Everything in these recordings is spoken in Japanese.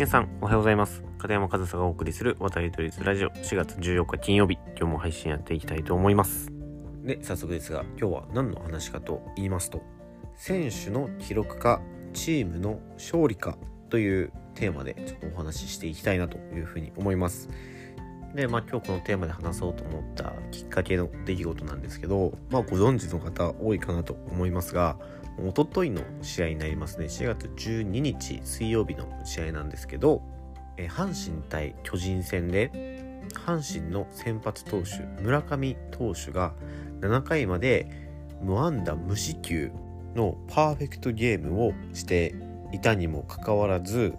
皆さんおはようございます。片山和沙がお送りする渡り鳥ラジオ。4月14日金曜日。今日も配信やっていきたいと思います。で早速ですが今日は何の話かと言いますと選手の記録かチームの勝利かというテーマでちょっとお話ししていきたいなというふうに思います。で、まあ今日このテーマで話そうと思ったきっかけの出来事なんですけど、まあご存知の方多いかなと思いますが、おとといの試合になりますね。4月12日水曜日の試合なんですけど、え阪神対巨人戦で、阪神の先発投手、村上投手が7回まで無安打無四球のパーフェクトゲームをしていたにもかかわらず、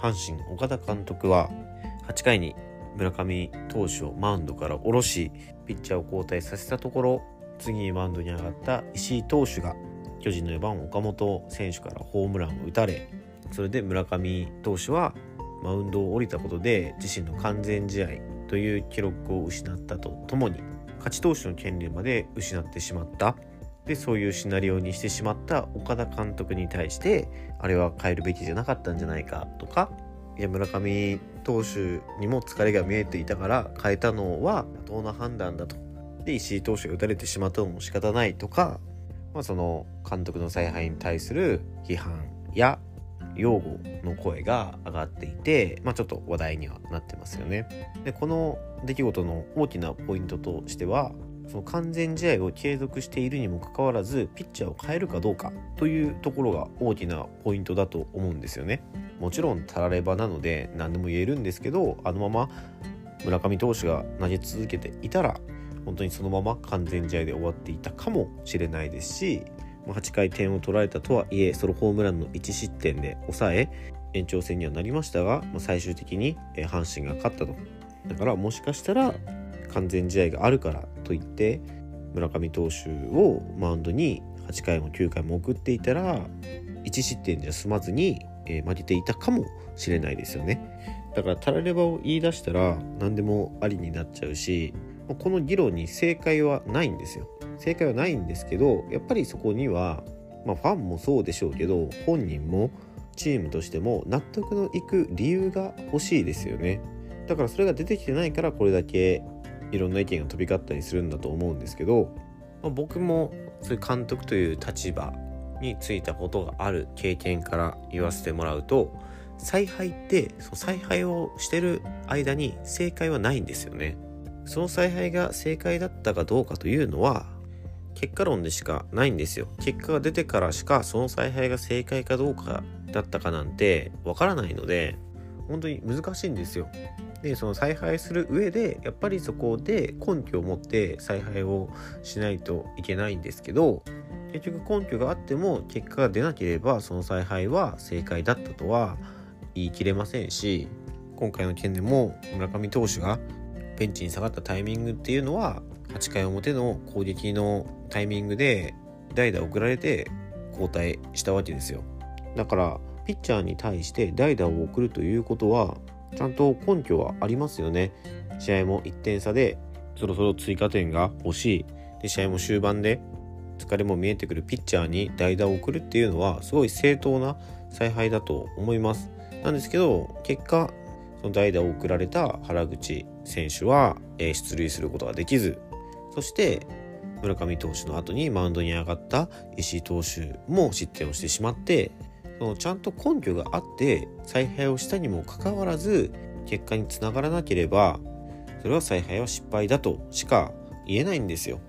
阪神岡田監督は8回に村上投手をマウンドから下ろしピッチャーを交代させたところ次にマウンドに上がった石井投手が巨人の4番岡本選手からホームランを打たれそれで村上投手はマウンドを降りたことで自身の完全試合という記録を失ったとともに勝ち投手の権利まで失ってしまったでそういうシナリオにしてしまった岡田監督に対してあれは変えるべきじゃなかったんじゃないかとかいや村上投手にも疲れが見えていたから変えたのは妥当な判断だと。で石井投手が打たれてしまったのも仕方ないとか、まあ、その監督の采配に対する批判や擁護の声が上がっていて、まあ、ちょっと話題にはなってますよね。でこの出来事の大きなポイントとしてはその完全試合を継続しているにもかかわらずピッチャーを変えるかどうかというところが大きなポイントだと思うんですよね。もちろんたらればなので何でも言えるんですけどあのまま村上投手が投げ続けていたら本当にそのまま完全試合で終わっていたかもしれないですし8回点を取られたとはいえソロホームランの1失点で抑え延長戦にはなりましたが最終的に阪神が勝ったとだからもしかしたら完全試合があるからといって村上投手をマウンドに8回も9回も送っていたら1失点じゃ済まずに、負けていたかもしれないですよね。だからたらればを言い出したら何でもありになっちゃうしこの議論に正解はないんですよ。正解はないんですけどやっぱりそこには、まあ、ファンもそうでしょうけど本人もチームとしても納得のいく理由が欲しいですよね。だからそれが出てきてないからこれだけいろんな意見が飛び交ったりするんだと思うんですけど、まあ、僕もそういう監督という立場についたことがある経験から言わせてもらうと采配ってその采配をしてる間に正解はないんですよねその采配が正解だったかどうかというのは結果論でしかないんですよ。結果が出てからしかその采配が正解かどうかだったかなんてわからないので本当に難しいんですよ。でその采配する上でやっぱりそこで根拠を持って采配をしないといけないんですけど結局根拠があっても結果が出なければその采配は正解だったとは言い切れませんし今回の件でも村上投手がベンチに下がったタイミングっていうのは8回表の攻撃のタイミングで代打送られて交代したわけですよ。だからピッチャーに対して代打を送るということはちゃんと根拠はありますよね。試合も1点差でそろそろ追加点が欲しい。で試合も終盤で疲れも見えてくるピッチャーに代打を送るっていうのはすごい正当な采配だと思います。なんですけど結果その代打を送られた原口選手は、え出塁することができずそして村上投手の後にマウンドに上がった石井投手も失点をしてしまってそのちゃんと根拠があって采配をしたにもかかわらず結果につながらなければそれは采配は失敗だとしか言えないんですよ。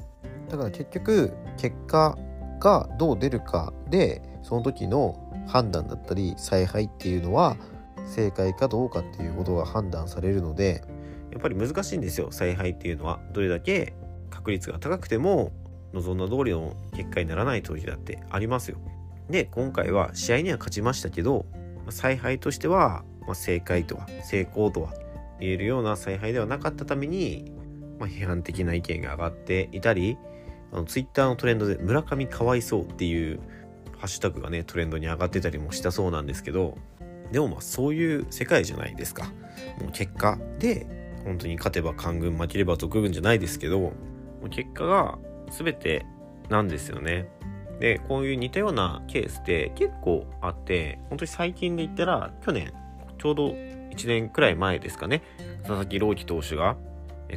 だから結局結果がどう出るかでその時の判断だったり采配っていうのは正解かどうかっていうことが判断されるのでやっぱり難しいんですよ。采配っていうのは。どれだけ確率が高くても望んだ通りの結果にならない時だってありますよ。で今回は試合には勝ちましたけど采配としては、まあ、正解とは成功とは言えるような采配ではなかったために、まあ、批判的な意見が上がっていたりあのツイッターのトレンドで村上かわいそうっていうハッシュタグがねトレンドに上がってたりもしたそうなんですけどでもまあそういう世界じゃないですか。もう結果で本当に勝てば官軍負ければ賊軍じゃないですけどもう結果が全てなんですよね。でこういう似たようなケースって結構あって本当に最近で言ったら去年ちょうど1年くらい前ですかね、佐々木朗希投手が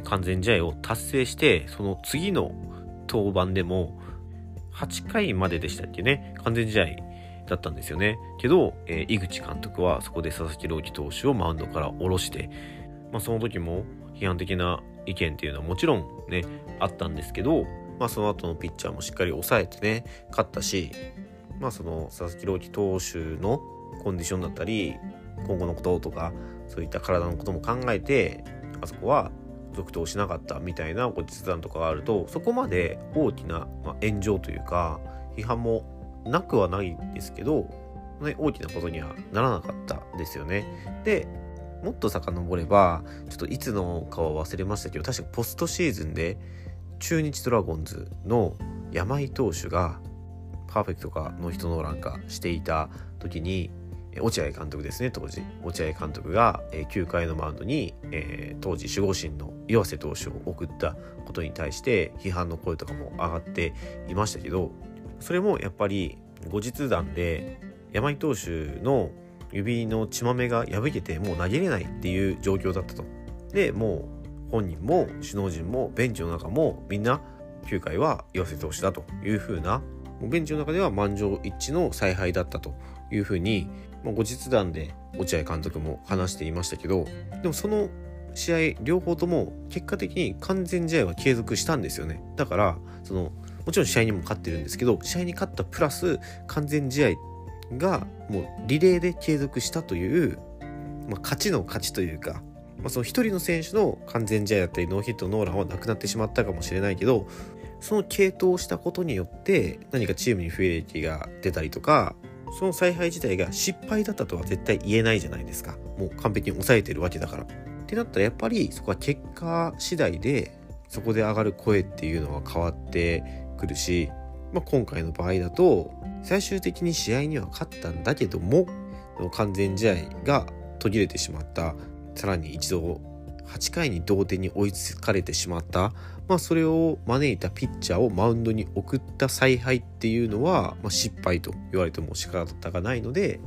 完全試合を達成して、その次の登板でも、8回まででしたっけね、完全試合だったんですよね。けど、えー、井口監督はそこで佐々木朗希投手をマウンドから下ろして、まあ、その時も批判的な意見っていうのはもちろんね、あったんですけど、まあ、その後のピッチャーもしっかり抑えてね、勝ったし、まあ、その佐々木朗希投手のコンディションだったり、今後のこととか、そういった体のことも考えて、あそこは続投しなかったみたいなご実談とかがあると、そこまで大きな、まあ炎上というか、批判もなくはないんですけど、ね、大きなことにはならなかったですよね。で、もっと遡れば、ちょっといつのかは忘れましたけど、確かポストシーズンで、中日ドラゴンズの山井投手がパーフェクトかノーヒットノーランかしていた時に落合監督ですね当時落合監督が9回のマウンドに、えー、当時守護神の岩瀬投手を送ったことに対して批判の声とかも上がっていましたけどそれもやっぱり後日談で山井投手の指の血まめが破けてもう投げれないっていう状況だったと。でもう本人も首脳陣もベンチの中もみんな9回は岩瀬投手だというふうなベンチの中では満場一致の采配だったというふうにまあ、後日談で落合監督も話していましたけどでもその試合両方とも結果的に完全試合は継続したんですよねだからそのもちろん試合にも勝ってるんですけど試合に勝ったプラス完全試合がもうリレーで継続したという、まあ、勝ちの勝ちというか、まあ、その一人の選手の完全試合だったりノーヒットノーランはなくなってしまったかもしれないけどその継投したことによって何かチームに不利益が出たりとかその采配自体が失敗だったとは絶対言えないじゃないですか。もう完璧に抑えてるわけだから。ってなったらやっぱりそこは結果次第でそこで上がる声っていうのは変わってくるし、まあ、今回の場合だと最終的に試合には勝ったんだけども完全試合が途切れてしまったさらに一度8回に同点に追いつかれてしまったまあ、それを招いたピッチャーをマウンドに送った采配っていうのは、まあ、失敗と言われても仕方がないので、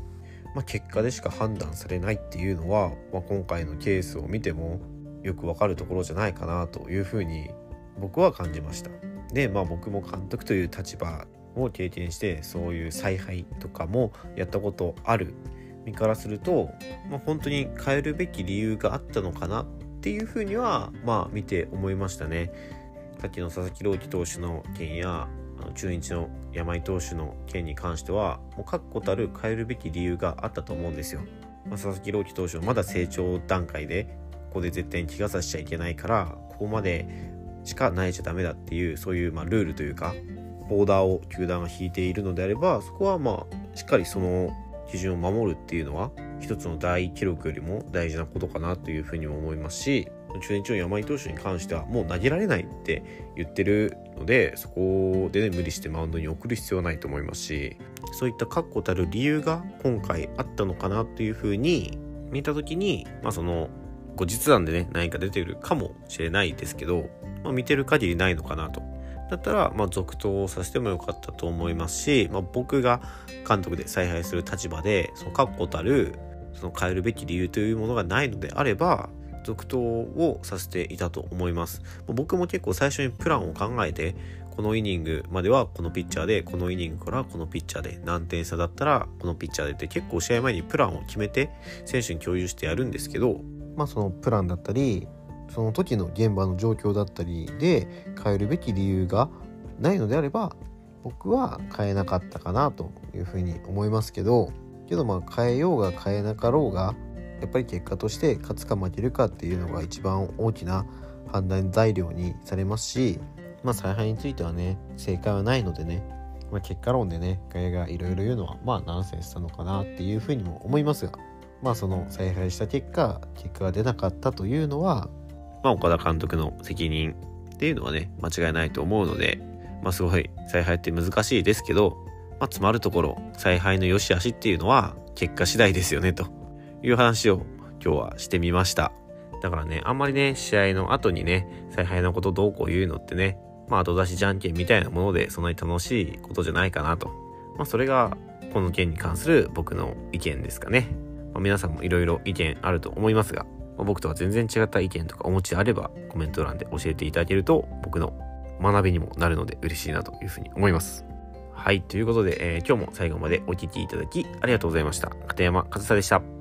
まあ、結果でしか判断されないっていうのは、まあ、今回のケースを見てもよくわかるところじゃないかなというふうに僕は感じました。で、まあ、僕も監督という立場を経験してそういう采配とかもやったことある身からすると、まあ、本当に変えるべき理由があったのかなっていうふうにはまあ見て思いましたね。さっきの佐々木朗希投手の件や中日の山井投手の件に関してはもう確固たる変えるべき理由があったと思うんですよ。まあ、佐々木朗希投手はまだ成長段階でここで絶対に怪我させちゃいけないからここまでしかないちゃダメだっていうそういうまルールというかボーダーを球団が引いているのであればそこはまあしっかりその基準を守るっていうのは一つの大記録よりも大事なことかなというふうにも思いますし中日の山井投手に関してはもう投げられないって言ってるのでそこでね無理してマウンドに送る必要はないと思いますしそういった確固たる理由が今回あったのかなというふうに見た時にまあその後日談でね何か出てくるかもしれないですけど、まあ、見てる限りないのかなと。だったら、まあ、続投させてもよかったと思いますし、まあ、僕が監督で采配する立場でその確固たるその変えるべき理由というものがないのであれば続投をさせていたと思います。僕も結構最初にプランを考えてこのイニングまではこのピッチャーでこのイニングからこのピッチャーで何点差だったらこのピッチャーでって結構試合前にプランを決めて選手に共有してやるんですけどまあそのプランだったりその時の現場の状況だったりで変えるべき理由がないのであれば僕は変えなかったかなというふうに思いますけどけどまあ変えようが変えなかろうがやっぱり結果として勝つか負けるかっていうのが一番大きな判断材料にされますしまあ采配についてはね正解はないのでね、まあ、結果論でね外野がいろいろ言うのはまあナンセンスなのかなっていうふうにも思いますがまあその采配した結果結果が出なかったというのはまあ岡田監督の責任っていうのはね間違いないと思うのでまあすごい采配って難しいですけどまあ、詰まるところ、采配の良し悪しっていうのは結果次第ですよね、という話を今日はしてみました。だからね、あんまりね、試合の後にね、采配のことどうこう言うのってね、まあ後出しじゃんけんみたいなもので、そんなに楽しいことじゃないかなと。まあそれが、この件に関する僕の意見ですかね。まあ、皆さんもいろいろ意見あると思いますが、僕とは全然違った意見とかお持ちであればコメント欄で教えていただけると僕の学びにもなるので嬉しいなというふうに思います。はい。ということで、えー、今日も最後までお聴きいただきありがとうございました。片山和沙でした。